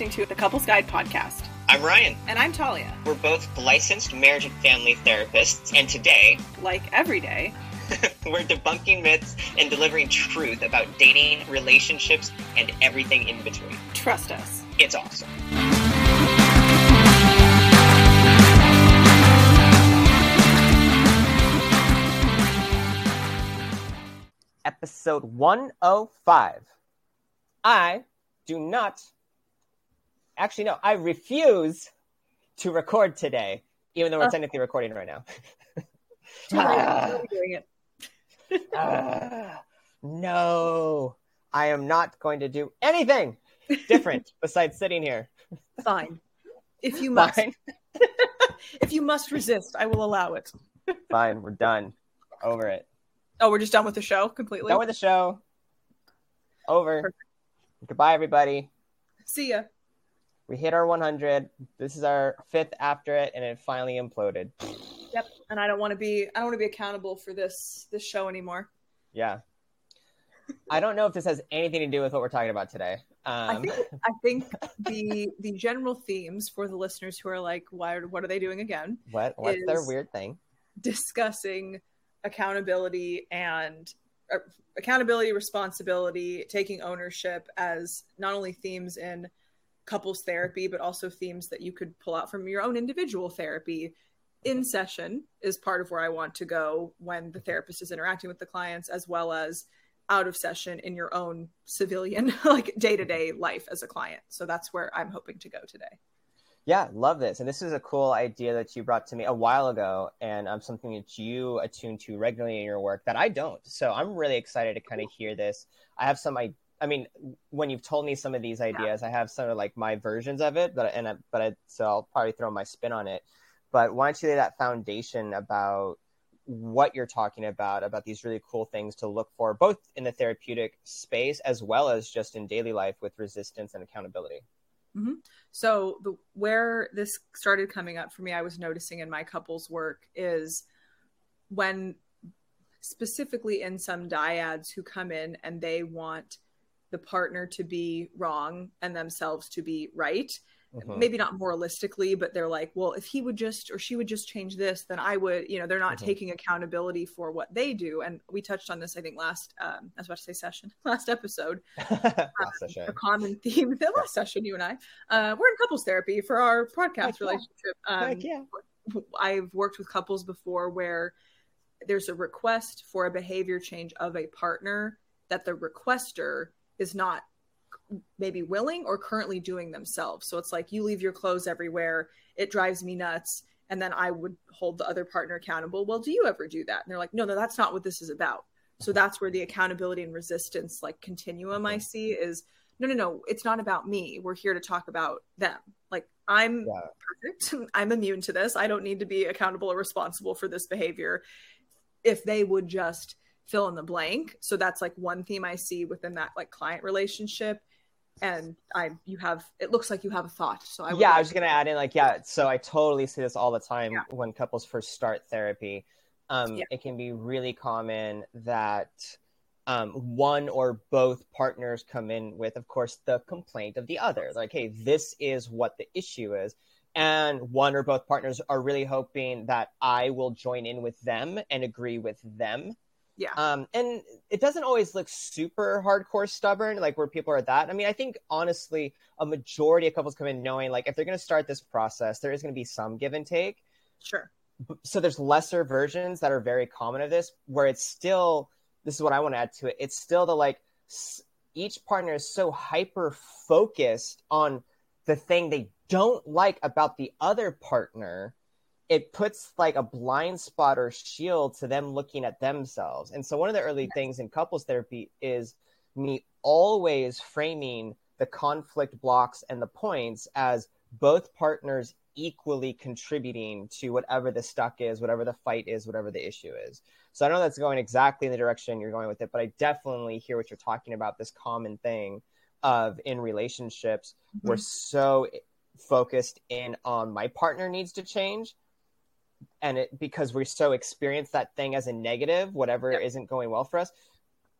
listening to the Couples Guide podcast. I'm Ryan. And I'm Talia. We're both licensed marriage and family therapists, and today, like every day, we're debunking myths and delivering truth about dating, relationships, and everything in between. Trust us. It's awesome. Episode 105. I do not actually no, I refuse to record today, even though we're uh, technically recording right now. doing it. uh, no, I am not going to do anything different besides sitting here. Fine. If you must. if you must resist, I will allow it. Fine, we're done. Over it. Oh, we're just done with the show completely. Done with the show. Over. Perfect. Goodbye, everybody. See ya. We hit our 100. This is our fifth after it, and it finally imploded. Yep. And I don't want to be. I don't want to be accountable for this this show anymore. Yeah. I don't know if this has anything to do with what we're talking about today. Um, I, think, I think the the general themes for the listeners who are like, "Why? What are they doing again?" What? What's their weird thing? Discussing accountability and uh, accountability, responsibility, taking ownership as not only themes in couples therapy, but also themes that you could pull out from your own individual therapy in session is part of where I want to go when the therapist is interacting with the clients, as well as out of session in your own civilian, like day to day life as a client. So that's where I'm hoping to go today. Yeah, love this. And this is a cool idea that you brought to me a while ago, and um, something that you attune to regularly in your work that I don't. So I'm really excited to kind of hear this. I have some I mean, when you've told me some of these ideas, yeah. I have some of like my versions of it, but and I, but I, so I'll probably throw my spin on it. But why don't you lay that foundation about what you're talking about, about these really cool things to look for, both in the therapeutic space as well as just in daily life with resistance and accountability. Mm-hmm. So the where this started coming up for me, I was noticing in my couples work is when specifically in some dyads who come in and they want the partner to be wrong and themselves to be right. Mm-hmm. Maybe not moralistically, but they're like, well, if he would just or she would just change this, then I would, you know, they're not mm-hmm. taking accountability for what they do. And we touched on this, I think, last, um, I was about to say session, last episode. last um, session. A common theme, the last session, you and I, uh, we're in couples therapy for our podcast Heck relationship. Yeah. Um, yeah. I've worked with couples before where there's a request for a behavior change of a partner that the requester is not maybe willing or currently doing themselves. So it's like you leave your clothes everywhere. It drives me nuts. And then I would hold the other partner accountable. Well, do you ever do that? And they're like, no, no, that's not what this is about. So that's where the accountability and resistance like continuum I see is no, no, no, it's not about me. We're here to talk about them. Like I'm yeah. perfect. I'm immune to this. I don't need to be accountable or responsible for this behavior. If they would just fill in the blank. So that's like one theme I see within that like client relationship. And I, you have, it looks like you have a thought. So I, yeah, I was just gonna add in like, yeah. So I totally see this all the time yeah. when couples first start therapy. Um, yeah. It can be really common that um, one or both partners come in with, of course, the complaint of the other. Like, hey, this is what the issue is and one or both partners are really hoping that I will join in with them and agree with them yeah. Um, and it doesn't always look super hardcore stubborn, like where people are at that. I mean, I think honestly, a majority of couples come in knowing like if they're going to start this process, there is going to be some give and take. Sure. So there's lesser versions that are very common of this, where it's still. This is what I want to add to it. It's still the like each partner is so hyper focused on the thing they don't like about the other partner it puts like a blind spot or shield to them looking at themselves. And so one of the early things in couples therapy is me always framing the conflict blocks and the points as both partners equally contributing to whatever the stuck is, whatever the fight is, whatever the issue is. So I know that's going exactly in the direction you're going with it, but I definitely hear what you're talking about this common thing of in relationships, mm-hmm. we're so focused in on my partner needs to change and it because we're so experienced that thing as a negative, whatever yep. isn't going well for us,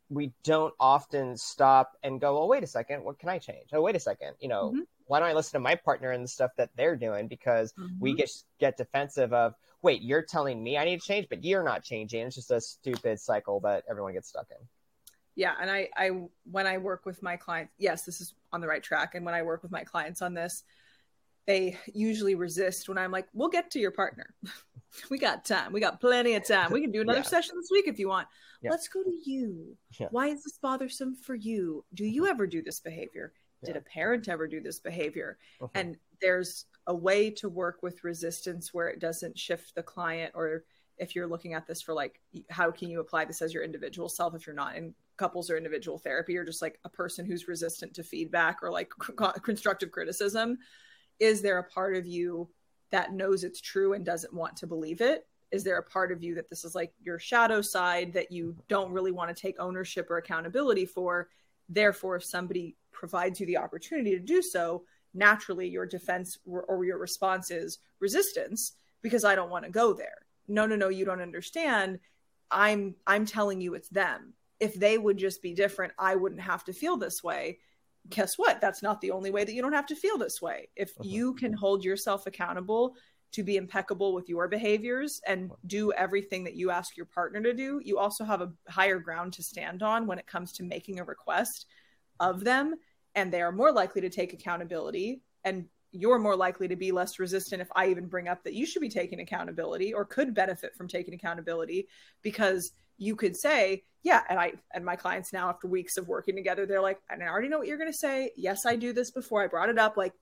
we don't often stop and go, well, wait a second, what can I change? Oh, wait a second, you know, mm-hmm. why don't I listen to my partner and the stuff that they're doing? Because mm-hmm. we get get defensive of, wait, you're telling me I need to change, but you're not changing. It's just a stupid cycle that everyone gets stuck in. Yeah, and I, I when I work with my clients, yes, this is on the right track. And when I work with my clients on this, they usually resist when I'm like, "We'll get to your partner. we got time. We got plenty of time. We can do another yeah. session this week if you want. Yeah. Let's go to you. Yeah. Why is this bothersome for you? Do you ever do this behavior? Did a parent ever do this behavior? Uh-huh. And there's a way to work with resistance where it doesn't shift the client or if you're looking at this for like how can you apply this as your individual self if you're not in couples or individual therapy or just like a person who's resistant to feedback or like constructive criticism is there a part of you that knows it's true and doesn't want to believe it is there a part of you that this is like your shadow side that you don't really want to take ownership or accountability for therefore if somebody provides you the opportunity to do so, naturally your defense or your response is resistance because I don't want to go there. No, no, no, you don't understand. I'm I'm telling you it's them. If they would just be different, I wouldn't have to feel this way. Guess what? That's not the only way that you don't have to feel this way. If uh-huh. you can hold yourself accountable to be impeccable with your behaviors and do everything that you ask your partner to do, you also have a higher ground to stand on when it comes to making a request of them and they are more likely to take accountability and you're more likely to be less resistant if I even bring up that you should be taking accountability or could benefit from taking accountability because you could say, yeah, and I and my clients now after weeks of working together, they're like, and I already know what you're to say. Yes, I do this before I brought it up. Like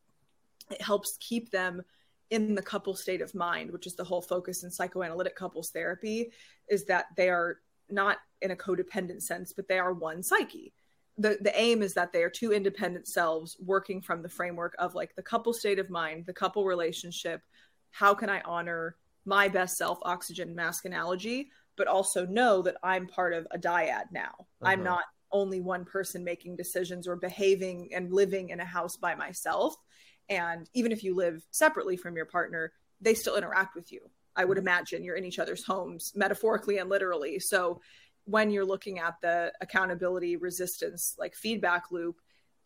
it helps keep them in the couple state of mind, which is the whole focus in psychoanalytic couples therapy, is that they are not in a codependent sense, but they are one psyche the the aim is that they are two independent selves working from the framework of like the couple state of mind, the couple relationship. How can I honor my best self, oxygen mask analogy, but also know that I'm part of a dyad now. Uh-huh. I'm not only one person making decisions or behaving and living in a house by myself. And even if you live separately from your partner, they still interact with you. I would mm-hmm. imagine you're in each other's homes, metaphorically and literally. So when you're looking at the accountability resistance like feedback loop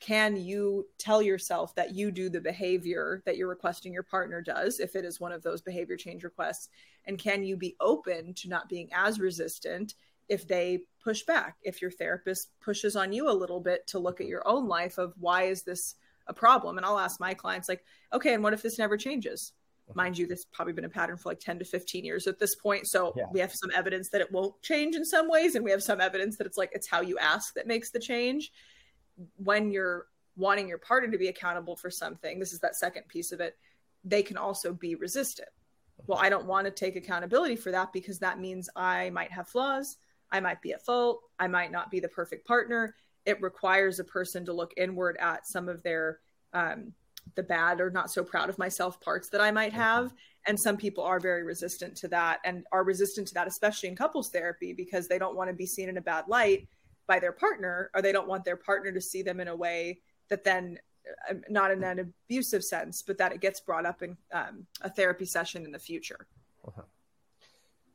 can you tell yourself that you do the behavior that you're requesting your partner does if it is one of those behavior change requests and can you be open to not being as resistant if they push back if your therapist pushes on you a little bit to look at your own life of why is this a problem and i'll ask my clients like okay and what if this never changes uh-huh. mind you, this probably been a pattern for like 10 to 15 years at this point. So yeah. we have some evidence that it won't change in some ways. And we have some evidence that it's like it's how you ask that makes the change. When you're wanting your partner to be accountable for something, this is that second piece of it, they can also be resistant. Well, I don't want to take accountability for that because that means I might have flaws. I might be at fault. I might not be the perfect partner. It requires a person to look inward at some of their um, the bad or not so proud of myself parts that I might have. And some people are very resistant to that and are resistant to that, especially in couples therapy, because they don't want to be seen in a bad light by their partner, or they don't want their partner to see them in a way that then, uh, not in an abusive sense, but that it gets brought up in um, a therapy session in the future. Uh-huh.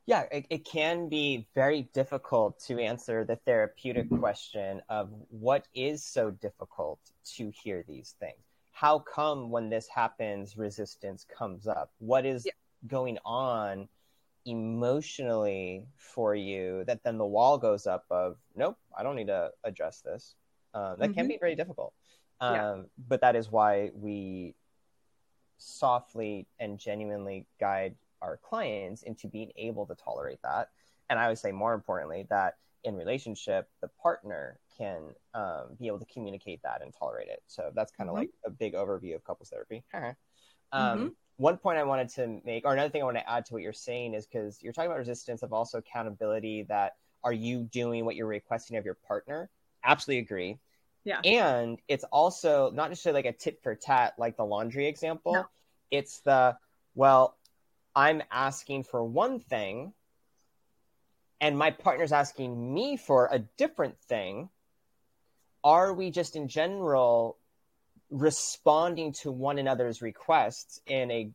Yeah, it, it can be very difficult to answer the therapeutic question of what is so difficult to hear these things how come when this happens resistance comes up what is yeah. going on emotionally for you that then the wall goes up of nope i don't need to address this um, that mm-hmm. can be very difficult um, yeah. but that is why we softly and genuinely guide our clients into being able to tolerate that and i would say more importantly that in relationship the partner can um, be able to communicate that and tolerate it. So that's kind of mm-hmm. like a big overview of couples therapy. um, mm-hmm. One point I wanted to make, or another thing I want to add to what you're saying is because you're talking about resistance of also accountability. That are you doing what you're requesting of your partner? Absolutely agree. Yeah. And it's also not necessarily like a tit for tat, like the laundry example. No. It's the, well, I'm asking for one thing and my partner's asking me for a different thing are we just in general responding to one another's requests in a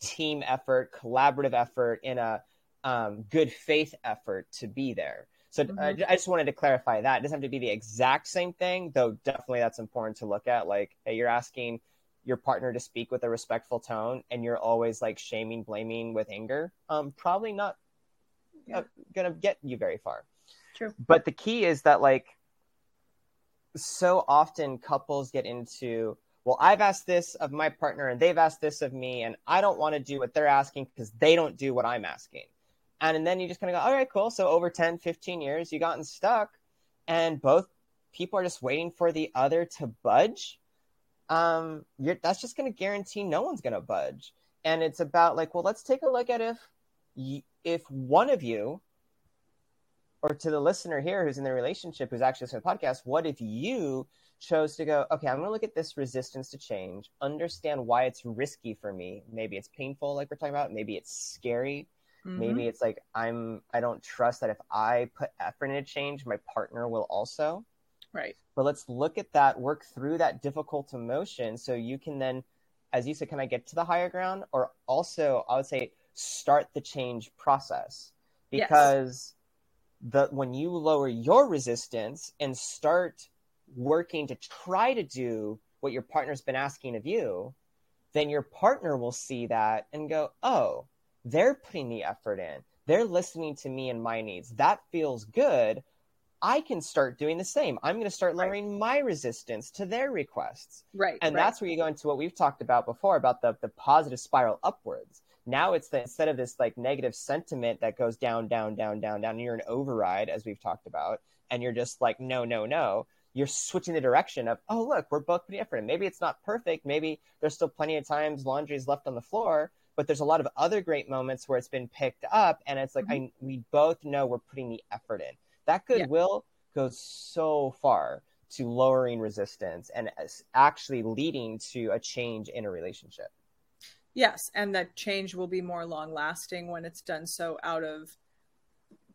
team effort, collaborative effort, in a um, good faith effort to be there? So mm-hmm. I, I, just wanted to clarify that. It doesn't have to be the exact same thing, though definitely that's important to look at. Like, hey, you're asking your partner to speak with a respectful tone and you're always like shaming blaming with anger um probably not uh, gonna get you very far True. but the key is that like so often couples get into well i've asked this of my partner and they've asked this of me and i don't want to do what they're asking because they don't do what i'm asking. And, and then you just kind of go all right cool. So over 10 15 years you gotten stuck and both people are just waiting for the other to budge. Um, you're, that's just going to guarantee no one's going to budge. And it's about like, well, let's take a look at if if one of you, or to the listener here who's in the relationship who's actually listening to the podcast, what if you chose to go, okay, I'm going to look at this resistance to change, understand why it's risky for me. Maybe it's painful, like we're talking about. Maybe it's scary. Mm-hmm. Maybe it's like I'm I don't trust that if I put effort into change, my partner will also. Right. But let's look at that, work through that difficult emotion so you can then, as you said, can I get to the higher ground? Or also, I would say, start the change process. Because yes. The when you lower your resistance and start working to try to do what your partner's been asking of you, then your partner will see that and go, oh, they're putting the effort in. They're listening to me and my needs. That feels good. I can start doing the same. I'm going to start lowering right. my resistance to their requests. Right. And right. that's where you go into what we've talked about before about the, the positive spiral upwards. Now it's the, instead of this like negative sentiment that goes down, down, down, down, down, and you're an override, as we've talked about, and you're just like, no, no, no. You're switching the direction of, oh, look, we're both pretty different. Maybe it's not perfect. Maybe there's still plenty of times laundry is left on the floor, but there's a lot of other great moments where it's been picked up. And it's like, mm-hmm. I, we both know we're putting the effort in that goodwill yeah. goes so far to lowering resistance and actually leading to a change in a relationship. Yes, and that change will be more long lasting when it's done so out of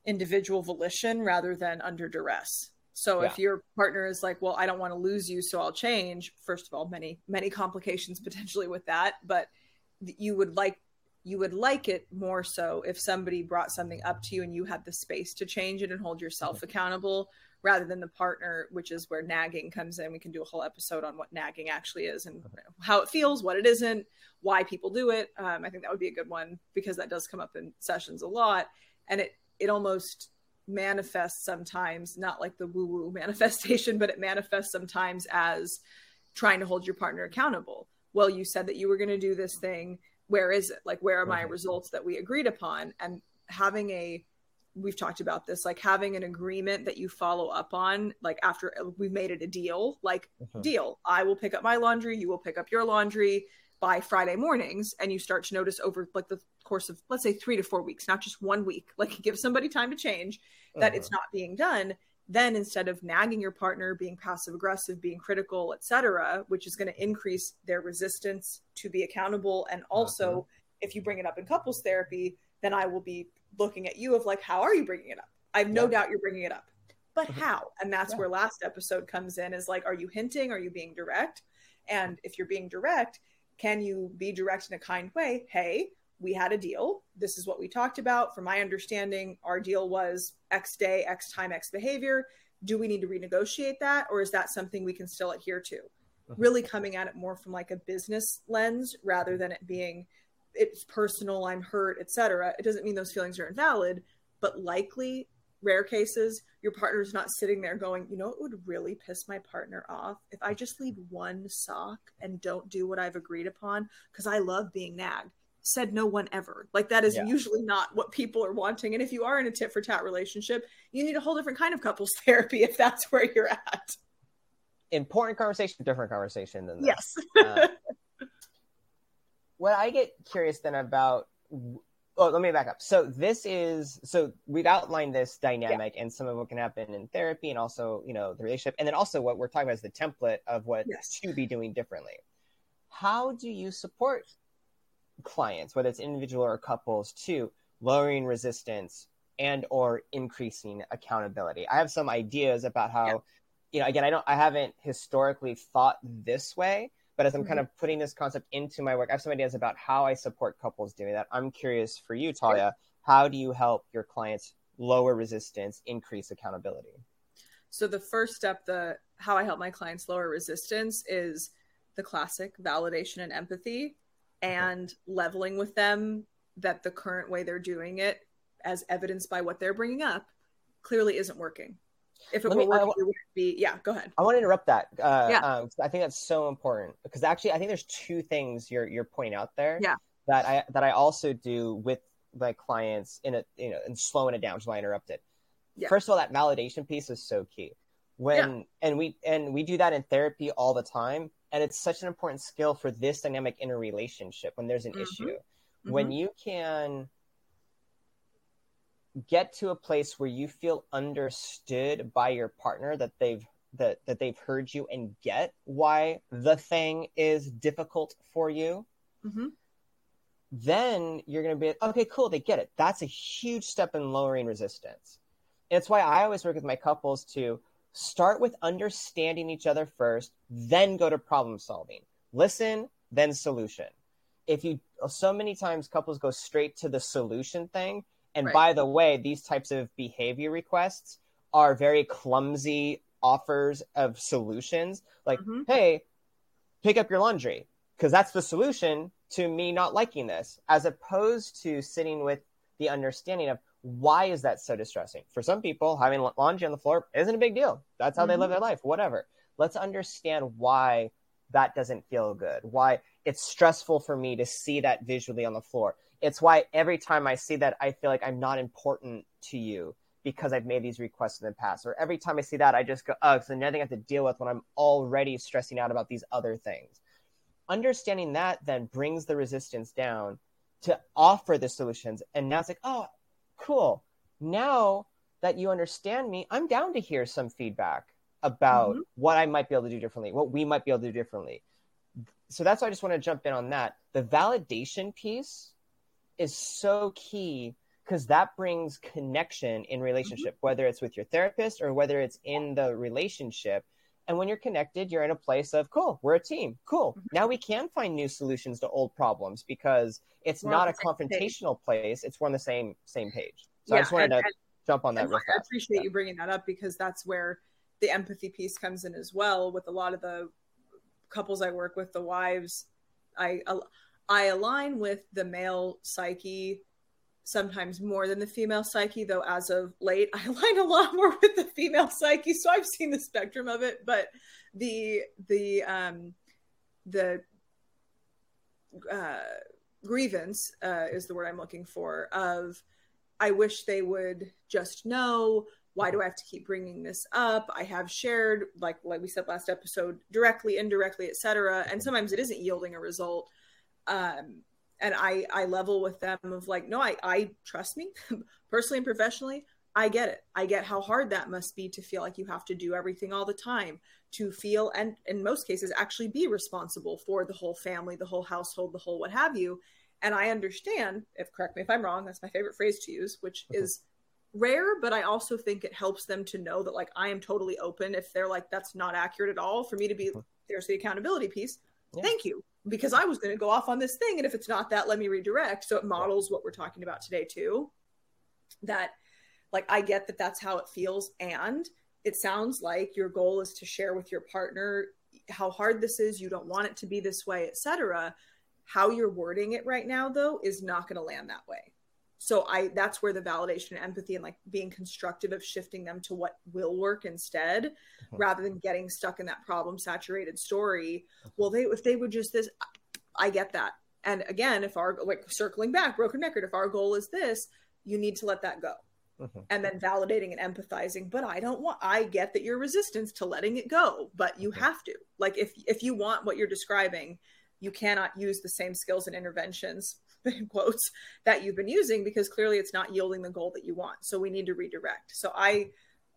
individual volition rather than under duress. So yeah. if your partner is like, "Well, I don't want to lose you, so I'll change." First of all, many many complications potentially with that, but you would like you would like it more so if somebody brought something up to you and you had the space to change it and hold yourself mm-hmm. accountable rather than the partner, which is where nagging comes in. We can do a whole episode on what nagging actually is and how it feels, what it isn't, why people do it. Um, I think that would be a good one because that does come up in sessions a lot, and it it almost manifests sometimes not like the woo woo manifestation, but it manifests sometimes as trying to hold your partner accountable. Well, you said that you were going to do this thing where is it like where are my results that we agreed upon and having a we've talked about this like having an agreement that you follow up on like after we've made it a deal like uh-huh. deal i will pick up my laundry you will pick up your laundry by friday mornings and you start to notice over like the course of let's say three to four weeks not just one week like give somebody time to change that uh-huh. it's not being done then instead of nagging your partner being passive aggressive being critical etc which is going to increase their resistance to be accountable and also uh-huh. if you bring it up in couples therapy then i will be looking at you of like how are you bringing it up i have no yeah. doubt you're bringing it up but uh-huh. how and that's yeah. where last episode comes in is like are you hinting are you being direct and if you're being direct can you be direct in a kind way hey we had a deal. This is what we talked about. From my understanding, our deal was X day, X time, X behavior. Do we need to renegotiate that, or is that something we can still adhere to? Uh-huh. Really coming at it more from like a business lens rather than it being it's personal, I'm hurt, etc. It doesn't mean those feelings are invalid, but likely rare cases, your partner's not sitting there going, you know, it would really piss my partner off if I just leave one sock and don't do what I've agreed upon because I love being nagged said no one ever. Like that is yeah. usually not what people are wanting. And if you are in a tit for tat relationship, you need a whole different kind of couples therapy if that's where you're at. Important conversation, different conversation than this. Yes. uh, what I get curious then about oh let me back up so this is so we've outlined this dynamic yeah. and some of what can happen in therapy and also you know the relationship and then also what we're talking about is the template of what yes. to be doing differently how do you support clients, whether it's individual or couples, to lowering resistance and or increasing accountability. I have some ideas about how, yeah. you know, again, I don't, I haven't historically thought this way, but as I'm mm-hmm. kind of putting this concept into my work, I have some ideas about how I support couples doing that. I'm curious for you, Talia, how do you help your clients lower resistance, increase accountability? So the first step, the how I help my clients lower resistance is the classic validation and empathy and leveling with them that the current way they're doing it as evidenced by what they're bringing up clearly isn't working if it Let were me- working, I- it would be yeah go ahead I want to interrupt that. Uh, Yeah. um, I think that's so important because actually, I think there's two things you're you're pointing out there. Yeah. That I that I also do with my clients in a you know and slowing it down, is I interrupted. Yeah. First of all, that validation piece is so key. When and we and we do that in therapy all the time, and it's such an important skill for this dynamic in a relationship when there's an Mhm. issue. When you can get to a place where you feel understood by your partner that they've that that they've heard you and get why the thing is difficult for you hmm then you're going to be okay cool they get it. That's a huge step in lowering resistance. And it's why i always work with my couples to start with understanding each other first then go to problem solving. Listen then solution. If you so many times couples go straight to the solution thing and Right. by the way these types of behavior requests are very clumsy offers of solutions like Mhm. hey pick up your laundry because that's the solution to me not liking this as opposed to sitting with the understanding of why is that so distressing for some people having laundry on the floor isn't a big deal that's how they Mhm. live their life whatever let's understand why that doesn't feel good why it's stressful for me to see that visually on the floor it's why every time i see that i feel like i'm not important to you because I've made these requests in the past. Or every time I see that, I just go, oh, so nothing I have to deal with when I'm already stressing out about these other things. Understanding that then brings the resistance down to offer the solutions. And now it's like, oh, cool. Now that you understand me, I'm down to hear some feedback about Mhm. what I might be able to do differently, what we might be able to do differently. So that's why I just want to jump in on that. The validation piece is so key because that brings connection in relationship whether it's with your therapist or whether it's in the relationship. And when you're connected you're in a place of cool we're a team. Cool. Mhm. now we can find new solutions to old problems because it's We're not a same page. confrontational place. It's we're on the same same page. So i Yeah, just wanted and- to and- jump on that real I appreciate you bringing that up because that's where the empathy piece comes in as well. With a lot of the couples I work with, the wives, I I align with the male psyche sometimes more than the female psyche. Though as of late, I align a lot more with the female psyche. So I've seen the spectrum of it, but the the um the uh, grievance uh, is the word I'm looking for. Of I wish they would just know. Why do I have to keep bringing this up? I have shared, like like we said last episode, directly, indirectly, etc. And sometimes it isn't yielding a result. Um, and I I level with them of like, no, I I trust me, personally and professionally. I get it. I get how hard that must be to feel like you have to do everything all the time, to feel and in most cases actually be responsible for the whole family, the whole household, the whole what have you. And I understand, if correct me if I'm wrong, that's my favorite phrase to use, which Mhm. is rare, but I also think it helps them to know that like I am totally open if they're like that's not accurate at all for me to be there's the accountability piece. Yeah. Thank you. Because I was going to go off on this thing and if it's not that let me redirect. So it models what we're talking about today too. That like I get that that's how it feels and it sounds like your goal is to share with your partner how hard this is, you don't want it to be this way, etc. How you're wording it right now though is not going to land that way so i that's where the validation and empathy and like being constructive of shifting them to what will work instead Mhm. rather than getting stuck in that problem saturated story well they if they would just this i get that and again if our like circling back broken record if our goal is this you need to let that go Mhm. and then validating and empathizing but i don't want i get that your resistance to letting it go but you Mhm. have to like if if you want what you're describing you cannot use the same skills and interventions in quotes that you've been using because clearly it's not yielding the goal that you want. So we need to redirect. So i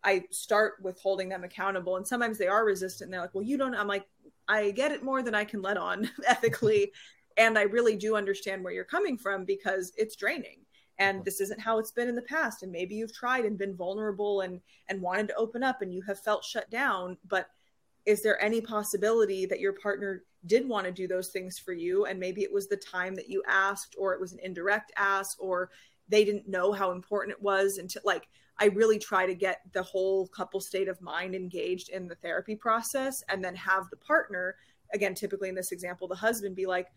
i start with holding them accountable and sometimes they are resistant. They're like well you don't i'm like i get it more than i can let on ethically and i really do understand where you're coming from because it's draining and this isn't how it's been in the past and maybe you've tried and been vulnerable and and wanted to open up and you have felt shut down but is there any possibility that your partner did want to do those things for you and maybe it was the time that you asked or it was an indirect ask or they didn't know how important it was until like i really try to get the whole couple state of mind engaged in the therapy process and then have the partner again, typically in this example, the husband be like,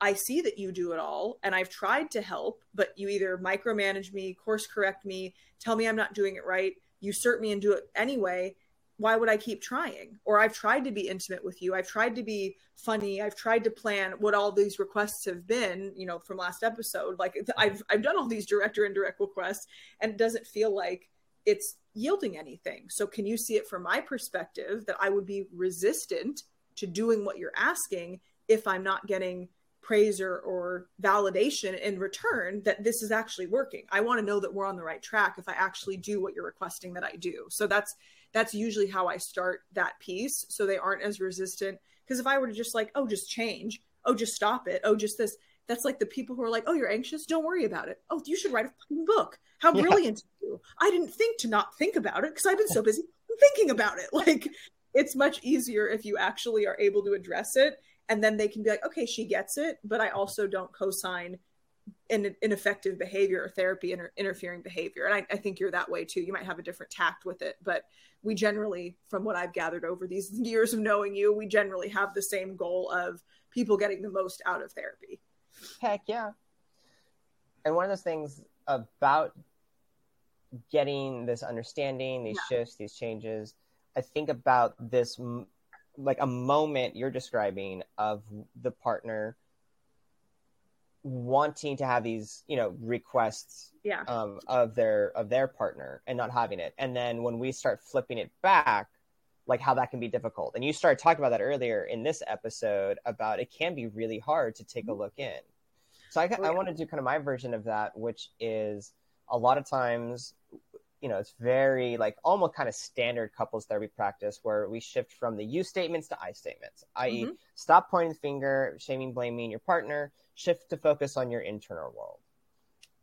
I see that you do it all and I've tried to help, but you either micromanage me, course correct me, tell me I'm not doing it right, usurp me and do it anyway. Why would I keep trying? Or I've tried to be intimate with you. I've tried to be funny. I've tried to plan what all these requests have been, you know, from last episode. Like I've I've done all these direct or indirect requests and it doesn't feel like it's yielding anything. So can you see it from my perspective that I would be resistant to doing what you're asking if I'm not getting praise or, or validation in return that this is actually working. I want to know that we're on the right track if I actually do what you're requesting that I do. So that's that's usually how I start that piece so they aren't as resistant because if I were to just like, oh, just change, oh, just stop it, oh, just this, that's like the people who are like, oh, you're anxious, don't worry about it. Oh, you should write a fucking book. How brilliant yeah. you. I didn't think to not think about it because I've been so busy thinking about it. Like it's much easier if you actually are able to address it and then they can be like okay she gets it but i also don't co-sign an ineffective behavior or therapy inter- interfering behavior. And I, I, think you're that way too. You might have a different tact with it but we generally from what i've gathered over these years of knowing you we generally have the same goal of people getting the most out of therapy. Heck yeah. And one of those things about getting this understanding these yeah. shifts these changes i think about this like a moment you're describing of the partner wanting to have these you know requests yeah. um, of their of their partner and not having it and then when we start flipping it back like how that can be difficult and you started talking about that earlier in this episode about it can be really hard to take a look in so i, oh, yeah. I want to do kind of my version of that which is a lot of times you know, it's very like almost kind of standard couples therapy practice where we shift from the you statements to I statements, i.e., mm-hmm. stop pointing the finger, shaming, blaming your partner, shift to focus on your internal world.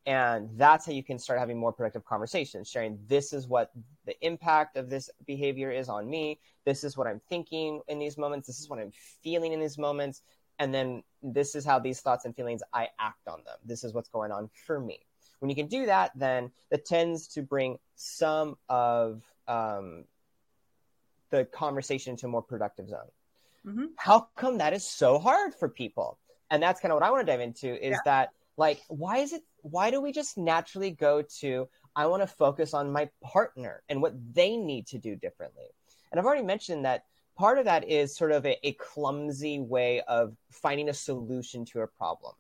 And that's how you can start having more productive conversations, sharing this is what the impact of this behavior is on me. This is what I'm thinking in these moments. This is what I'm feeling in these moments. And then this is how these thoughts and feelings I act on them. This is what's going on for me. When you can do that, then that tends to bring some of um, the conversation into a more productive zone. Mm-hmm. How come that is so hard for people? And that's kind of what I want to dive into is yeah. that like why is it why do we just naturally go to I want to focus on my partner and what they need to do differently? And I've already mentioned that part of that is sort of a, a clumsy way of finding a solution to a problem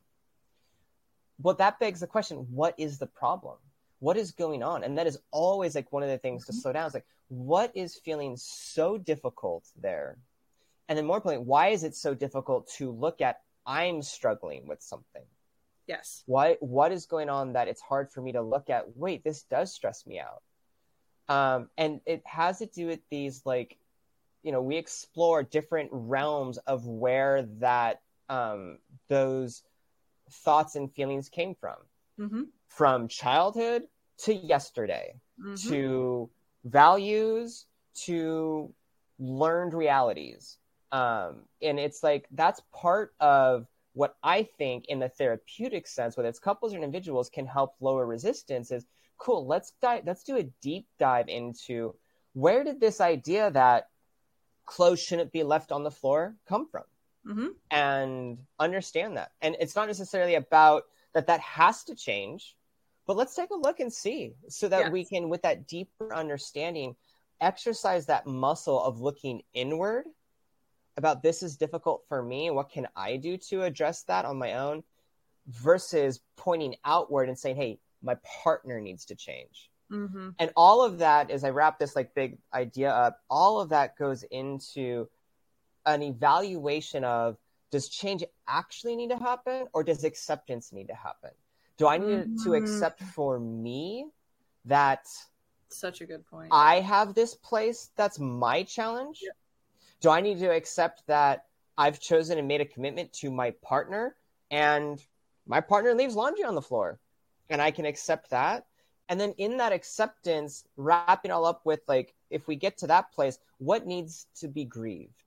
but that begs the question what is the problem? What is going on? And that is always like one of the things mm-hmm. to slow down. It's like what is feeling so difficult there? And then more importantly why is it so difficult to look at i'm struggling with something? Yes. Why what is going on that it's hard for me to look at wait this does stress me out? Um, and it has to do with these like you know we explore different realms of where that um, those thoughts and feelings came from mm-hmm. from childhood to yesterday mm-hmm. to values to learned realities um, and it's like that's part of what i think in the therapeutic sense whether it's couples or individuals can help lower resistance is cool let's dive let's do a deep dive into where did this idea that clothes shouldn't be left on the floor come from mm-hmm. and understand that. And it's not necessarily about that that has to change, but let's take a look and see so that yes. we can, with that deeper understanding, exercise that muscle of looking inward about this is difficult for me. What can I do to address that on my own? Versus pointing outward and saying, hey, my partner needs to change. Mm-hmm. And all of that, as I wrap this like big idea up, all of that goes into an evaluation of does change actually need to happen or does acceptance need to happen? Do I need mm-hmm. to accept for me that such a good point. I have this place that's my challenge? Yeah. Do I need to accept that I've chosen and made a commitment to my partner and my partner leaves laundry on the floor and I can accept that? And then in that acceptance, wrapping all up with like, if we get to that place, what needs to be grieved?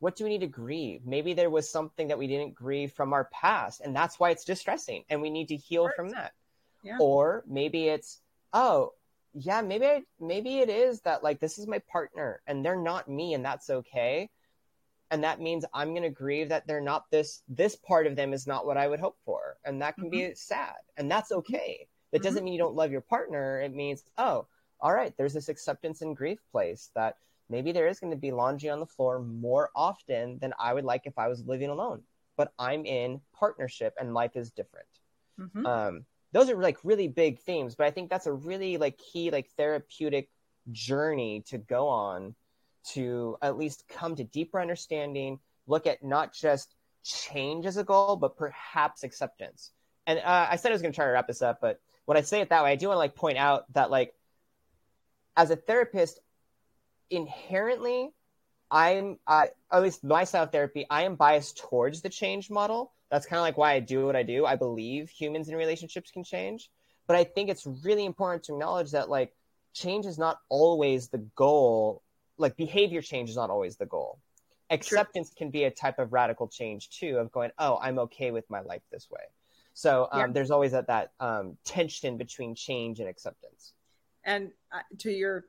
What do we need to grieve? Maybe there was something that we didn't grieve from our past, and that's why it's distressing, and we need to heal from that. Yeah. Or maybe it's, oh, yeah, maybe I, maybe it is that like this is my partner and they're not me, and that's okay. and that means i'm going to grieve that they're not this this part of them is not what i would hope for and that can mm-hmm. be sad and that's mm-hmm. okay that doesn't mm-hmm. mean you don't love your partner it means oh all right there's this acceptance and grief place that maybe there is going to be laundry on the floor more often than i would like if i was living alone but i'm in partnership and life is different mm-hmm. um, those are like really big themes but i think that's a really like key like therapeutic journey to go on to at least come to deeper understanding, look at not just change as a goal, but perhaps acceptance. And uh, I said I was going to try to wrap this up, but when I say it that way, I do want to like point out that like as a therapist, inherently, I'm uh, at least my style of therapy, I am biased towards the change model. That's kind of like why I do what I do. I believe humans and relationships can change, but I think it's really important to acknowledge that like change is not always the goal like behavior change is not always the goal. Acceptance can be a type of radical change too, of going, oh, I'm okay with my life this way. So um, yeah. there's always that, that um, tension between change and acceptance. And uh, to your,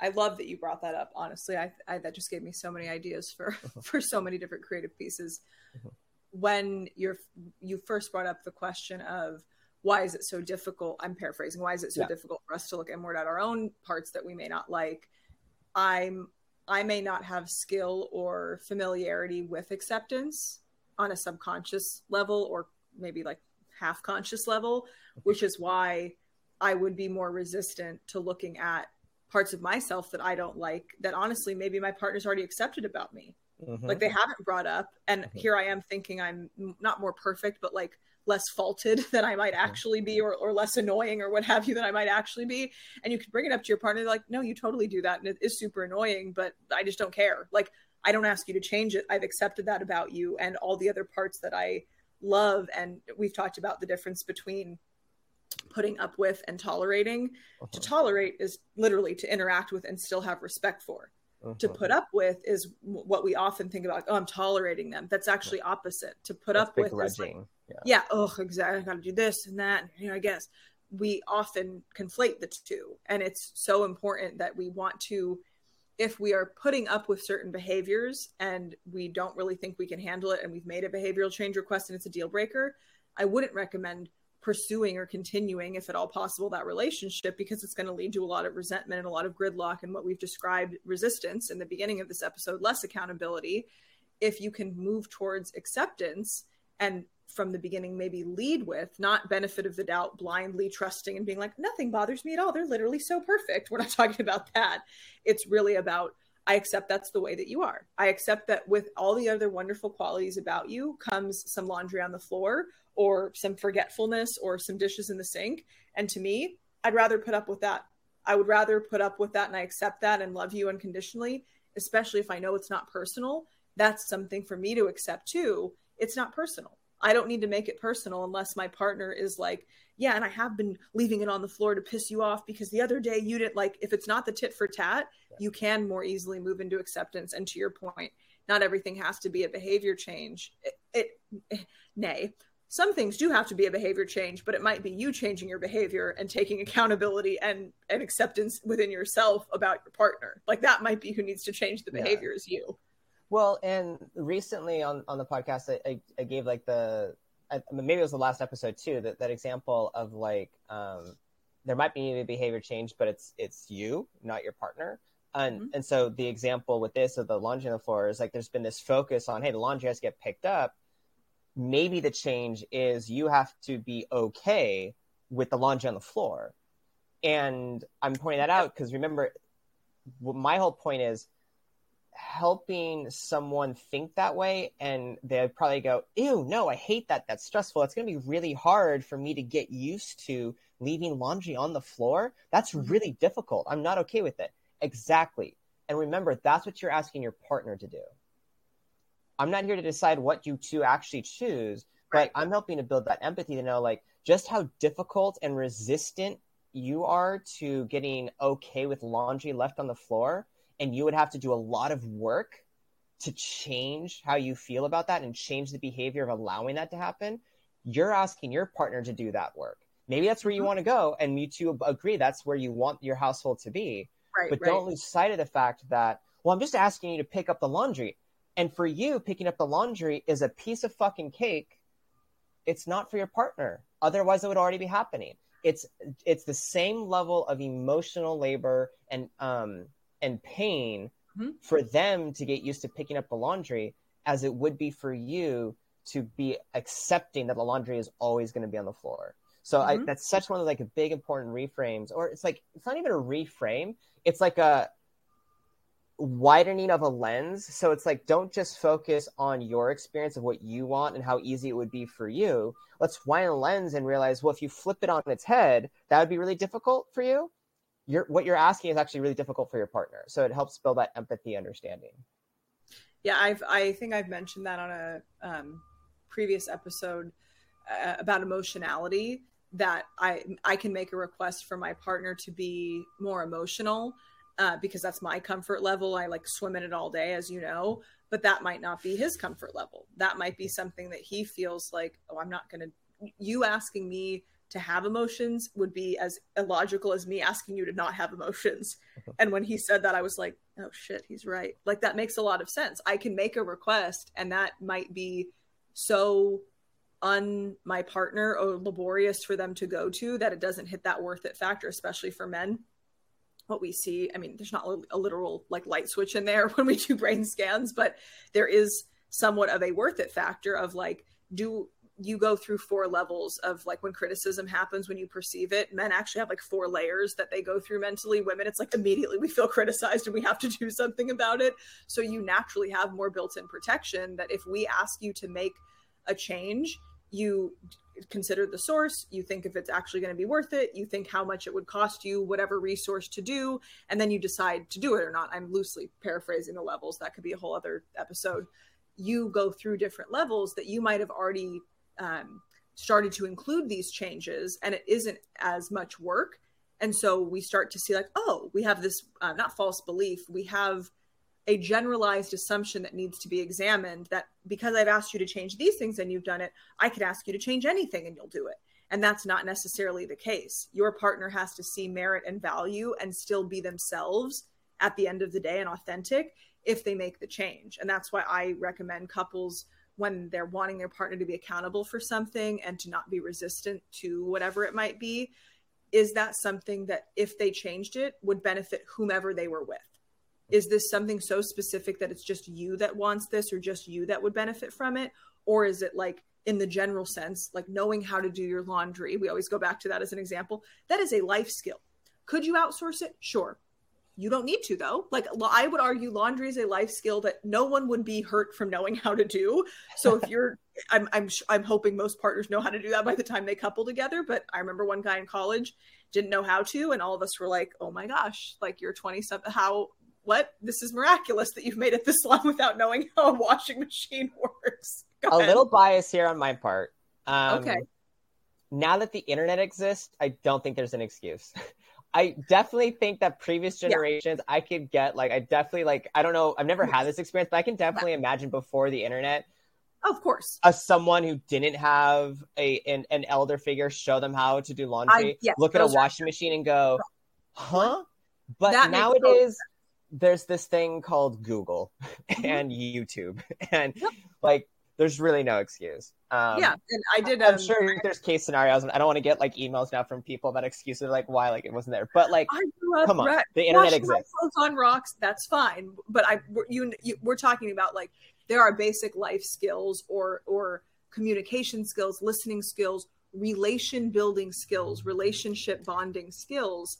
I love that you brought that up. Honestly, I, I that just gave me so many ideas for for so many different creative pieces. Mm-hmm. When you're you first brought up the question of why is it so difficult? I'm paraphrasing. Why is it so yeah. difficult for us to look inward at our own parts that we may not like? I'm I may not have skill or familiarity with acceptance on a subconscious level or maybe like half conscious level, which is why I would be more resistant to looking at parts of myself that I don't like that honestly maybe my partner's already accepted about me. Mm-hmm. Like they haven't brought up and mm-hmm. here I am thinking I'm not more perfect but like less faulted than I might actually be, or, or less annoying, or what have you, than I might actually be. And you could bring it up to your partner, like, no, you totally do that. And it is super annoying, but I just don't care. Like, I don't ask you to change it. I've accepted that about you and all the other parts that I love. And we've talked about the difference between putting up with and tolerating. Uh-huh. To tolerate is literally to interact with and still have respect for. Uh-huh. To put up with is what we often think about. Oh, I'm tolerating them. That's actually opposite. To put That's up with is like, yeah. yeah oh exactly i gotta do this and that you know i guess we often conflate the two and it's so important that we want to if we are putting up with certain behaviors and we don't really think we can handle it and we've made a behavioral change request and it's a deal breaker i wouldn't recommend pursuing or continuing if at all possible that relationship because it's going to lead to a lot of resentment and a lot of gridlock and what we've described resistance in the beginning of this episode less accountability. If you can move towards acceptance and from the beginning maybe lead with not benefit of the doubt blindly trusting and being like nothing bothers me at all. They're literally so perfect. We're not talking about that. It's really about i accept that's the way that you are. I accept that with all the other wonderful qualities about you comes some laundry on the floor or some forgetfulness or some dishes in the sink. And to me i'd rather put up with that. I would rather put up with that and i accept that and love you unconditionally especially if i know it's not personal. That's something for me to accept too. It's not personal. I don't need to make it personal unless my partner is like, yeah, and I have been leaving it on the floor to piss you off because the other day you didn't like if it's not the tit for tat, you can more easily move into acceptance. And to your point, not everything has to be a behavior change. It, it nay, some things do have to be a behavior change, but it might be you changing your behavior and taking accountability and, and acceptance within yourself about your partner. Like that might be who needs to change the behavior yeah. is you. Well, and recently on, on the podcast, I, I, gave like the, I, maybe it was the last episode too, that, that example of like, um, there might be a behavior change, but it's, it's you, not your partner. And, mm-hmm. and so the example with this of the laundry on the floor is like, there's been this focus on, Hey, the laundry has to get picked up. Maybe the change is you have to be okay with the laundry on the floor. And I'm pointing that out because remember, my whole point is helping someone think that way and they'd probably go ew no i hate that. That's stressful. It's going to be really hard for me to get used to leaving laundry on the floor. That's mm-hmm. really difficult. I'm not okay with it. Exactly. And remember that's what you're asking your partner to do i'm not here to decide what you two actually choose right. but i'm helping to build that empathy to know like just how difficult and resistant you are to getting okay with laundry left on the floor and you would have to do a lot of work to change how you feel about that and change the behavior of allowing that to happen, you're asking your partner to do that work. Maybe that's where you mm-hmm. want to go, and you two agree that's where you want your household to be. Right, but right. don't lose sight of the fact that, well, I'm just asking you to pick up the laundry. And for you, picking up the laundry is a piece of fucking cake. It's not for your partner. Otherwise, it would already be happening. It's it's the same level of emotional labor and um and pain mm-hmm. for them to get used to picking up the laundry as it would be for you to be accepting that the laundry is always going to be on the floor. So mm-hmm. I, that's such one of like big important reframes, or it's like it's not even a reframe. It's like a widening of a lens. So it's like don't just focus on your experience of what you want and how easy it would be for you. Let's widen a lens and realize, well, if you flip it on its head, that would be really difficult for you. You're, what you're asking is actually really difficult for your partner. So it helps build that empathy understanding. Yeah, I've I think I've mentioned that on a um, previous episode uh, about emotionality that I I can make a request for my partner to be more emotional uh, because that's my comfort level. I like swim in it all day, as you know, but that might not be his comfort level. That might be something that he feels like, oh, I'm not going to. You asking me to have emotions would be as illogical as me asking you to not have emotions. And when he said that, I was like, oh shit, he's right. Like that makes a lot of sense. I can make a request, and that might be so un my partner or laborious for them to go to that it doesn't hit that worth it factor especially for men what we see i mean there's not a literal like light switch in there when we do brain scans but there is somewhat of a worth it factor of like do you go through four levels of like when criticism happens when you perceive it? Men actually have like four layers that they go through mentally. Women it's like immediately we feel criticized and we have to do something about it. So you naturally have more built-in protection that if we ask you to make a change you consider the source, you think if it's actually going to be worth it, you think how much it would cost you whatever resource to do, and then you decide to do it or not. I'm loosely paraphrasing the levels. That could be a whole other episode. You go through different levels that you might have already um, started to include these changes, and it isn't as much work. And so we start to see, like, oh, we have this uh, not false belief, we have a generalized assumption that needs to be examined that because I've asked you to change these things and you've done it, I could ask you to change anything and you'll do it. And that's not necessarily the case. Your partner has to see merit and value and still be themselves at the end of the day and authentic if they make the change. And that's why I recommend couples when they're wanting their partner to be accountable for something and to not be resistant to whatever it might be. Is that something that if they changed it would benefit whomever they were with? Is this something so specific that it's just you that wants this or just you that would benefit from it? Or is it like in the general sense like knowing how to do your laundry we always go back to that as an example that is a life skill. Could you outsource it? Sure. You don't need to though. Like i would argue laundry is a life skill that no one would be hurt from knowing how to do. So if you're i'm i'm i'm hoping most partners know how to do that by the time they couple together but i remember one guy in college didn't know how to and all of us were like oh my gosh like you're 27 how what? This is miraculous that you've made it this long without knowing how a washing machine works. a little bias here on my part. Um, okay. Now that the internet exists, I don't think there's an excuse. I definitely think that previous generations, yeah. I could get like, I definitely like, I don't know, I've never had this experience, but I can definitely yeah. imagine before the internet. Of course. As someone who didn't have a an, an elder figure show them how to do laundry, I, yes, look at a washing machine and go, huh? But that nowadays, there's this thing called Google mm-hmm. and YouTube, and yep. like there's really no excuse. Um, yeah, and I did. Um, I'm sure there's case scenarios, and I don't want to get like emails now from people that excuses like why like it wasn't there. But like, come on, the internet exists. on rocks, that's fine. But I, you, you, we're talking about like there are basic life skills or or communication skills, listening skills, relation building skills, relationship bonding skills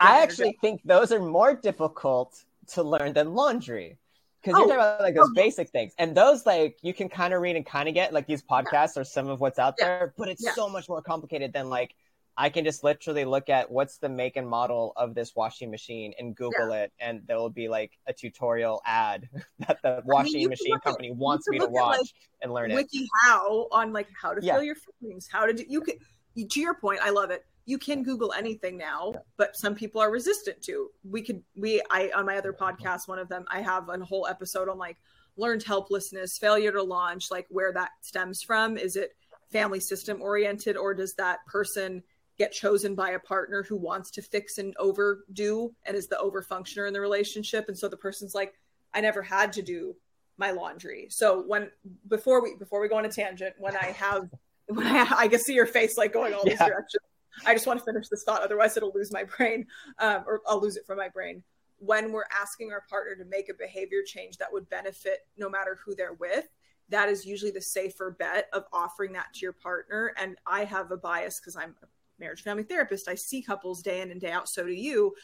I actually think those are more difficult to learn than laundry because oh, you're talking about like those okay. basic things and those like you can kind of read and kind of get like these podcasts yeah. are some of what's out yeah. there but it's yeah. so much more complicated than like i can just literally look at what's the make and model of this washing machine and google it and there will be like a tutorial ad that the washing I mean, machine company at, wants me to watch at, like, and learn wiki it wiki how on like how to fill your feelings how to do you can to your point i love it you can google anything now but some people are resistant to we could we i on my other podcast one of them i have a whole episode on like learned helplessness failure to launch like where that stems from is it family system oriented or does that person get chosen by a partner who wants to fix and overdo and is the over functioner in the relationship and so the person's like i never had to do my laundry. So when before we before we go on a tangent, when I have when I I can see your face like going all yeah. these directions. I just want to finish this thought, otherwise it'll lose my brain, um, or I'll lose it from my brain. When we're asking our partner to make a behavior change that would benefit no matter who they're with, that is usually the safer bet of offering that to your partner. And I have a bias because I'm a marriage family therapist. I see couples day in and day out. So do you.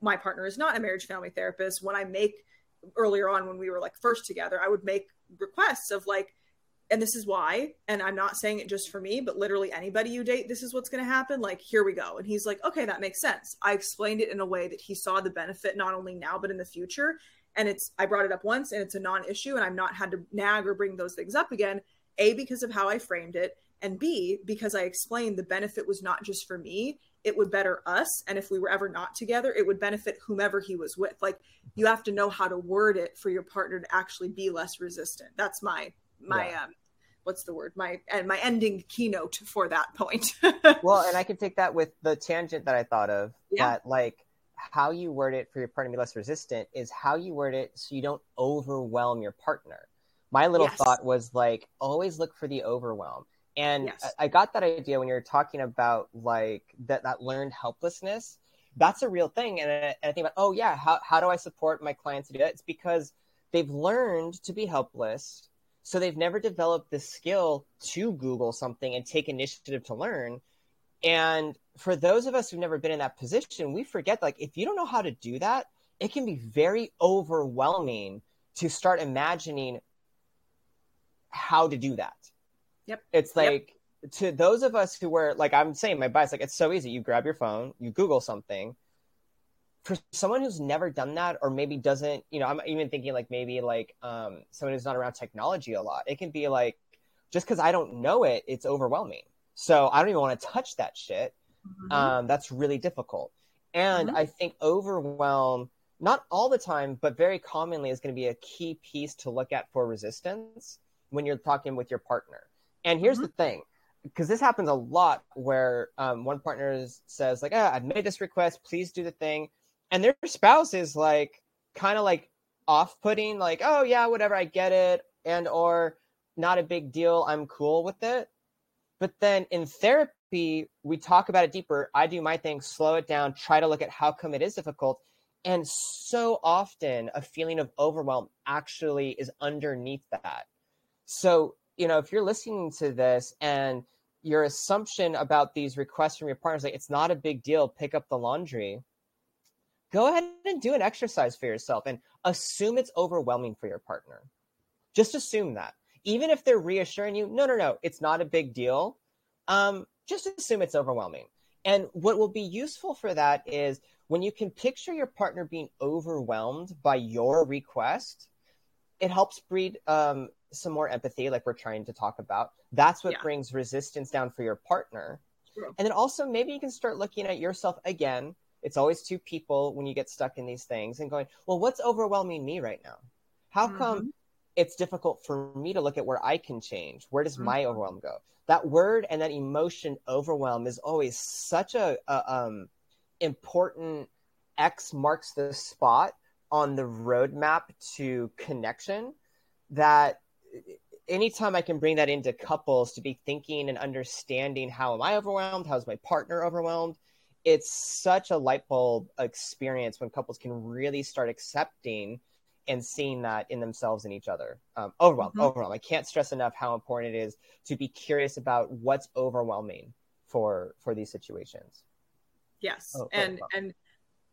My partner is not a marriage family therapist. When I make earlier on when we were like first together, I would make requests of like, and this is why, and I'm not saying it just for me, but literally anybody you date, this is what's going to happen. Like, here we go. And he's like, okay, that makes sense. I explained it in a way that he saw the benefit not only now, but in the future and it's i brought it up once and it's a non-issue and i've not had to nag or bring those things up again a because of how i framed it and b because i explained the benefit was not just for me it would better us and if we were ever not together it would benefit whomever he was with like you have to know how to word it for your partner to actually be less resistant that's my my yeah. um what's the word my and my ending keynote for that point well and i can take that with the tangent that i thought of yeah. that like how you word it for your partner to be less resistant is how you word it so you don't overwhelm your partner. My little yes. thought was like always look for the overwhelm. And yes. I, I got that idea when you're talking about like that that learned helplessness. That's a real thing. And I, and I think about, oh yeah, how how do I support my clients to do that? It's because they've learned to be helpless. So they've never developed the skill to Google something and take initiative to learn. And for those of us who've never been in that position, we forget like if you don't know how to do that, it can be very overwhelming to start imagining how to do that. Yep. It's like yep. to those of us who were like I'm saying my bias, like it's so easy. You grab your phone, you Google something. For someone who's never done that, or maybe doesn't, you know, I'm even thinking like maybe like um, someone who's not around technology a lot. It can be like just because I don't know it, it's overwhelming. So I don't even want to touch that shit. Mm-hmm. Um, that's really difficult. And mm-hmm. I think overwhelm, not all the time, but very commonly is going to be a key piece to look at for resistance when you're talking with your partner. And here's mm-hmm. the thing, because this happens a lot where um, one partner says like, ah, I've made this request, please do the thing. And their spouse is like, kind of like off-putting, like, oh yeah, whatever, I get it. And, or not a big deal. I'm cool with it. But then in therapy, we talk about it deeper. I do my thing, slow it down, try to look at how come it is difficult. And so often a feeling of overwhelm actually is underneath that. So, you know, if you're listening to this and your assumption about these requests from your partner is like, it's not a big deal, pick up the laundry, go ahead and do an exercise for yourself and assume it's overwhelming for your partner. Just assume that even if they're reassuring you, no, no, no, it's not a big deal. Um, just assume it's overwhelming. And what will be useful for that is when you can picture your partner being overwhelmed by your request, it helps breed um, some more empathy, like we're trying to talk about. That's what yeah. brings resistance down for your partner. And then also, maybe you can start looking at yourself again. It's always two people when you get stuck in these things and going, well, what's overwhelming me right now? How come mm-hmm it's difficult for me to look at where I can change. Where does my mm-hmm. overwhelm go? That word and that emotion, overwhelm, is always such a, a um, important X marks the spot on the roadmap to connection. That anytime I can bring that into couples to be thinking and understanding how am I overwhelmed? How's my partner overwhelmed? It's such a light bulb experience when couples can really start accepting and seeing that in themselves and each other. Um, overwhelm, mm-hmm. overwhelm. I can't stress enough how important it is to be curious about what's overwhelming for for these situations. Yes, oh, and and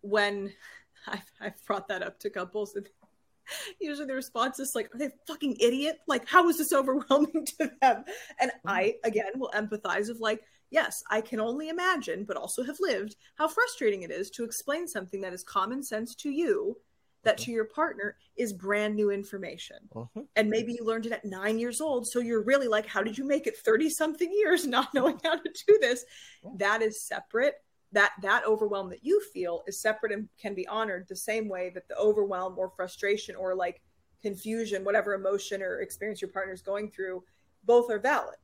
when I've, I've brought that up to couples, and usually the response is like, "Are they fucking idiot? Like, how is this overwhelming to them?" And mm-hmm. I again will empathize of like. Yes, I can only imagine, but also have lived, how frustrating it is to explain something that is common sense to you that to your partner is brand new information. Uh-huh. And maybe you learned it at nine years old. So you're really like, how did you make it 30 something years not knowing how to do this? Yeah. That is separate. That that overwhelm that you feel is separate and can be honored the same way that the overwhelm or frustration or like confusion, whatever emotion or experience your partner is going through, both are valid.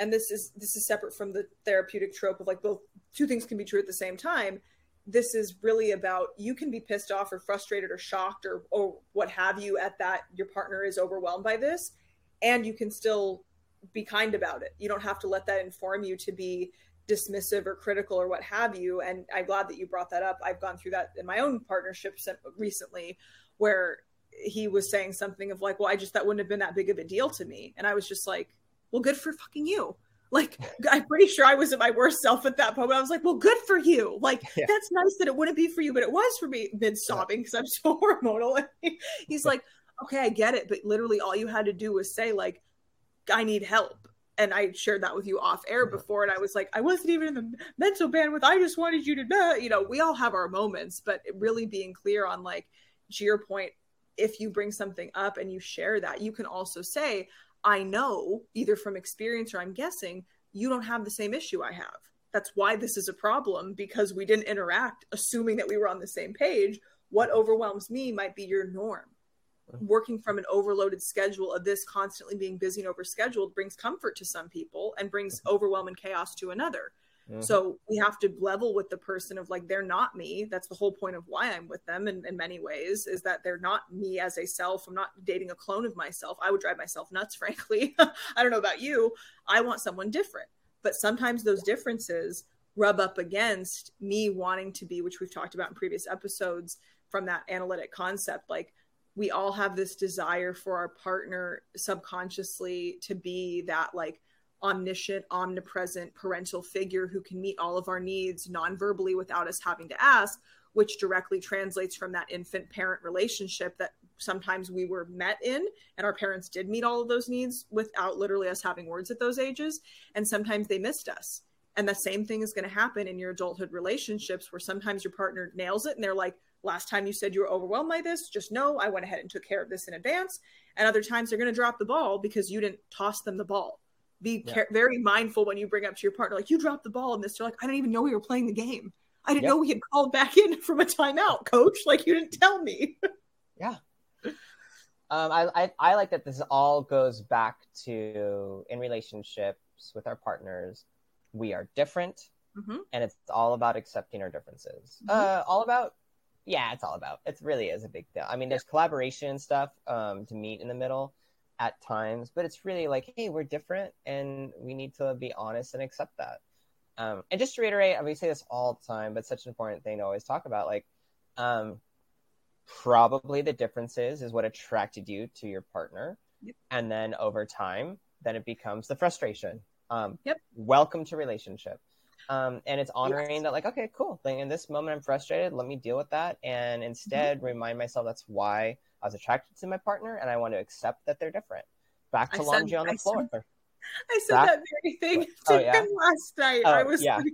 And this is this is separate from the therapeutic trope of like both two things can be true at the same time. This is really about you can be pissed off or frustrated or shocked or or what have you at that your partner is overwhelmed by this and you can still be kind about it. You don't have to let that inform you to be dismissive or critical or what have you. And i'm glad that you brought that up. I've gone through that in my own partnerships recently where he was saying something of like well i just that wouldn't have been that big of a deal to me. And i was just like well good for fucking you like I'm pretty sure I was at my worst self at that point. I was like, "Well, good for you. Like yeah. that's nice that it wouldn't be for you, but it was for me." Mid sobbing because I'm so hormonal. He's like, "Okay, I get it, but literally all you had to do was say like, I need help." And I shared that with you off air before, and I was like, I wasn't even in the mental bandwidth. I just wanted you to know, you know, we all have our moments, but really being clear on like, to your point, if you bring something up and you share that, you can also say, I know, either from experience or I'm guessing, you don't have the same issue I have. That's why this is a problem because we didn't interact assuming that we were on the same page. What overwhelms me might be your norm. Working from an overloaded schedule of this constantly being busy and overscheduled brings comfort to some people and brings overwhelm and chaos to another. Mm-hmm. So we have to level with the person of like, they're not me. That's the whole point of why I'm with them in, in many ways is that they're not me as a self. I'm not dating a clone of myself. I would drive myself nuts, frankly. I don't know about you. I want someone different. But sometimes those differences rub up against me wanting to be, which we've talked about in previous episodes from that analytic concept. Like, we all have this desire for our partner subconsciously to be that like omniscient, omnipresent parental figure who can meet all of our needs non-verbally without us having to ask, which directly translates from that infant parent relationship that sometimes we were met in and our parents did meet all of those needs without literally us having words at those ages. And sometimes they missed us. And the same thing is going to happen in your adulthood relationships where sometimes your partner nails it and they're like last time you said you were overwhelmed by this just know i went ahead and took care of this in advance. And other times they're going to drop the ball because you didn't toss them the ball be yeah. very mindful when you bring up to your partner, like you dropped the ball and this. They're like, I didn't even know we were playing the game. I didn't yep. know we had called back in from a timeout, coach. Like you didn't tell me. yeah. Um, I, I, I like that this all goes back to in relationships with our partners, we are different, mm-hmm. and it's all about accepting our differences. Mm-hmm. Uh, all about, yeah, it's all about. It really is a big deal. I mean, there's collaboration and stuff um, to meet in the middle, at times, but it's really like, hey, we're different and we need to be honest and accept that. Um, and just to reiterate, I mean, we say this all the time, but such an important thing to always talk about. Like, um, probably the differences is what attracted you to your partner, yep. and then over time, then it becomes the frustration. Um, yep. Welcome to relationship. Um, and it's honoring yes. that, like, okay, cool. Like in this moment, I'm frustrated. Let me deal with that, and instead mm-hmm. remind myself that's why I was attracted to my partner and I want to accept that they're different. Back to laundry on the I floor. Said, I said Back, that very thing to oh, yeah? him last night. Oh, I was yeah. like,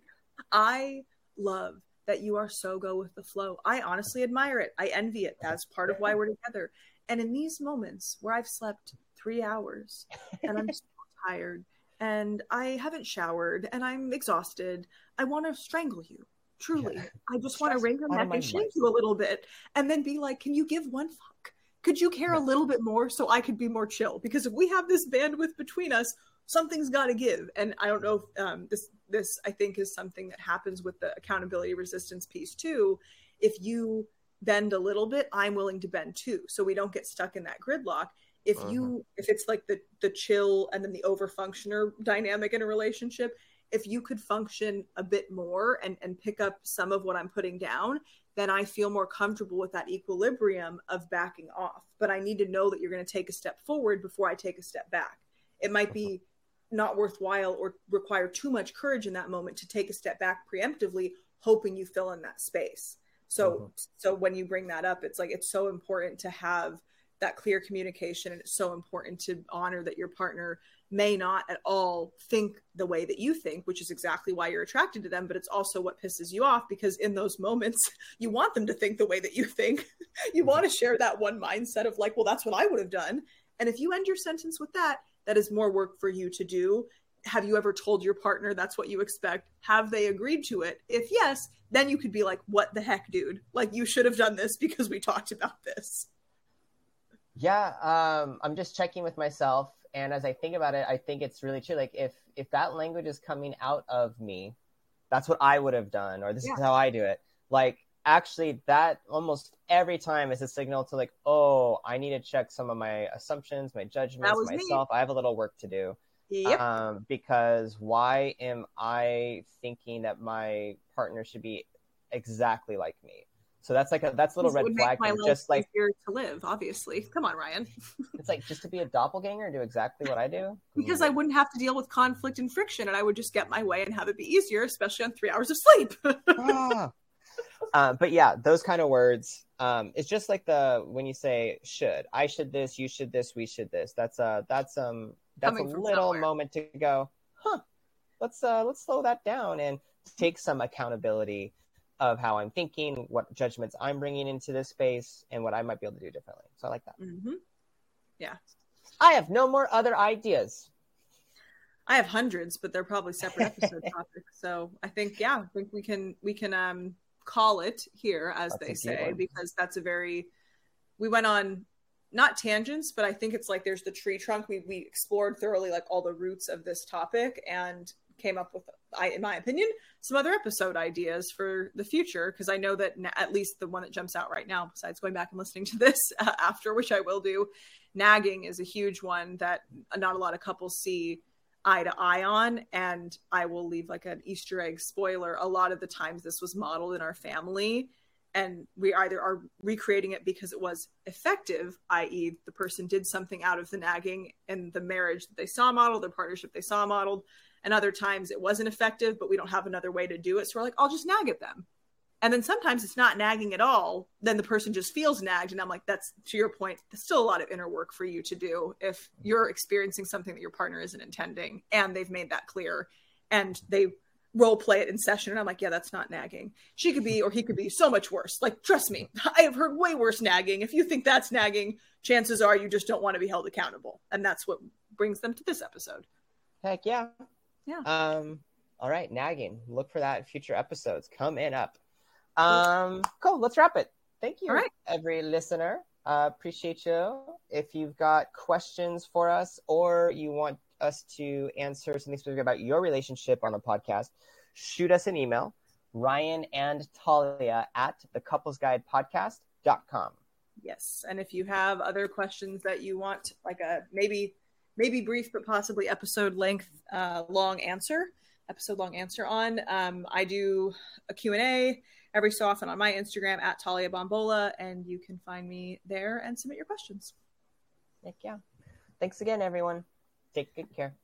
I love that you are so go with the flow. I honestly admire it. I envy it. That's part of why we're together. And in these moments where I've slept three hours and I'm so tired and I haven't showered and I'm exhausted, I want to strangle you. Truly. Yeah. I just want to wring your neck and shake you a little bit and then be like, can you give one fuck? Could you care a little bit more so I could be more chill? Because if we have this bandwidth between us, something's got to give. And I don't know if um, this this I think is something that happens with the accountability resistance piece too. If you bend a little bit, I'm willing to bend too, so we don't get stuck in that gridlock. If uh-huh. you if it's like the the chill and then the over functioner dynamic in a relationship, if you could function a bit more and and pick up some of what I'm putting down, then I feel more comfortable with that equilibrium of backing off. But I need to know that you're going to take a step forward before I take a step back. It might be not worthwhile or require too much courage in that moment to take a step back preemptively, hoping you fill in that space. So, mm-hmm. so when you bring that up, it's like it's so important to have that clear communication, and it's so important to honor that your partner may not at all think the way that you think, which is exactly why you're attracted to them. But it's also what pisses you off because in those moments, you want them to think the way that you think. you want to share that one mindset of like, well, that's what I would have done. And if you end your sentence with that, that is more work for you to do. Have you ever told your partner that's what you expect? Have they agreed to it? If yes, then you could be like, what the heck, dude? Like, you should have done this because we talked about this. Yeah, um, I'm just checking with myself and as i think about it i think it's really true like if if that language is coming out of me that's what i would have done or this yeah. is how i do it like actually that almost every time is a signal to like oh i need to check some of my assumptions my judgments myself me. i have a little work to do yep. um, because why am i thinking that my partner should be exactly like me so that's like a that's a little red flag. just like here to live, obviously. Come on, Ryan. it's like just to be a doppelganger, and do exactly what I do. Because I wouldn't have to deal with conflict and friction, and I would just get my way and have it be easier, especially on three hours of sleep. ah. uh, but yeah, those kind of words. Um, it's just like the when you say should, I should this, you should this, we should this. That's uh that's um that's Coming a little somewhere. moment to go, huh? Let's uh let's slow that down and take some accountability of how I'm thinking, what judgments I'm bringing into this space, and what I might be able to do differently. So I like that. Mm-hmm. Yeah. I have no more other ideas. I have hundreds, but they're probably separate episode topics. So I think, yeah, I think we can we can um call it here, as that's they say, because that's a very we went on not tangents, but I think it's like there's the tree trunk. We we explored thoroughly like all the roots of this topic and came up with, I, in my opinion, some other episode ideas for the future because I know that at least the one that jumps out right now, besides going back and listening to this uh, after, which I will do, nagging is a huge one that not a lot of couples see eye to eye on. And I will leave like an Easter egg spoiler. A lot of the times this was modeled in our family. And we either are recreating it because it was effective, i.e., the person did something out of the nagging and the marriage that they saw modeled, their partnership they saw modeled, and other times it wasn't effective, but we don't have another way to do it. So we're like, I'll just nag at them. And then sometimes it's not nagging at all. Then the person just feels nagged. And I'm like, that's to your point, there's still a lot of inner work for you to do if you're experiencing something that your partner isn't intending and they've made that clear and they role play it in session. And I'm like, yeah, that's not nagging. She could be, or he could be so much worse. Like, trust me, I have heard way worse nagging. If you think that's nagging, chances are you just don't want to be held accountable. And that's what brings them to this episode. Heck yeah. Yeah. Um, all right, nagging. Look for that in future episodes. Come in up. Um, cool. Let's wrap it. Thank you, all right. every listener. Uh, appreciate you. If you've got questions for us or you want us to answer something specific about your relationship on the podcast, shoot us an email, Ryan and Talia at the couples guide podcast.com. Yes. And if you have other questions that you want, like a maybe maybe brief but possibly episode length uh, long answer episode long answer on. Um, i do a q&a every so often on my instagram at talia bombola and you can find me there and submit your questions. Heck yeah. Thanks again everyone. Take good care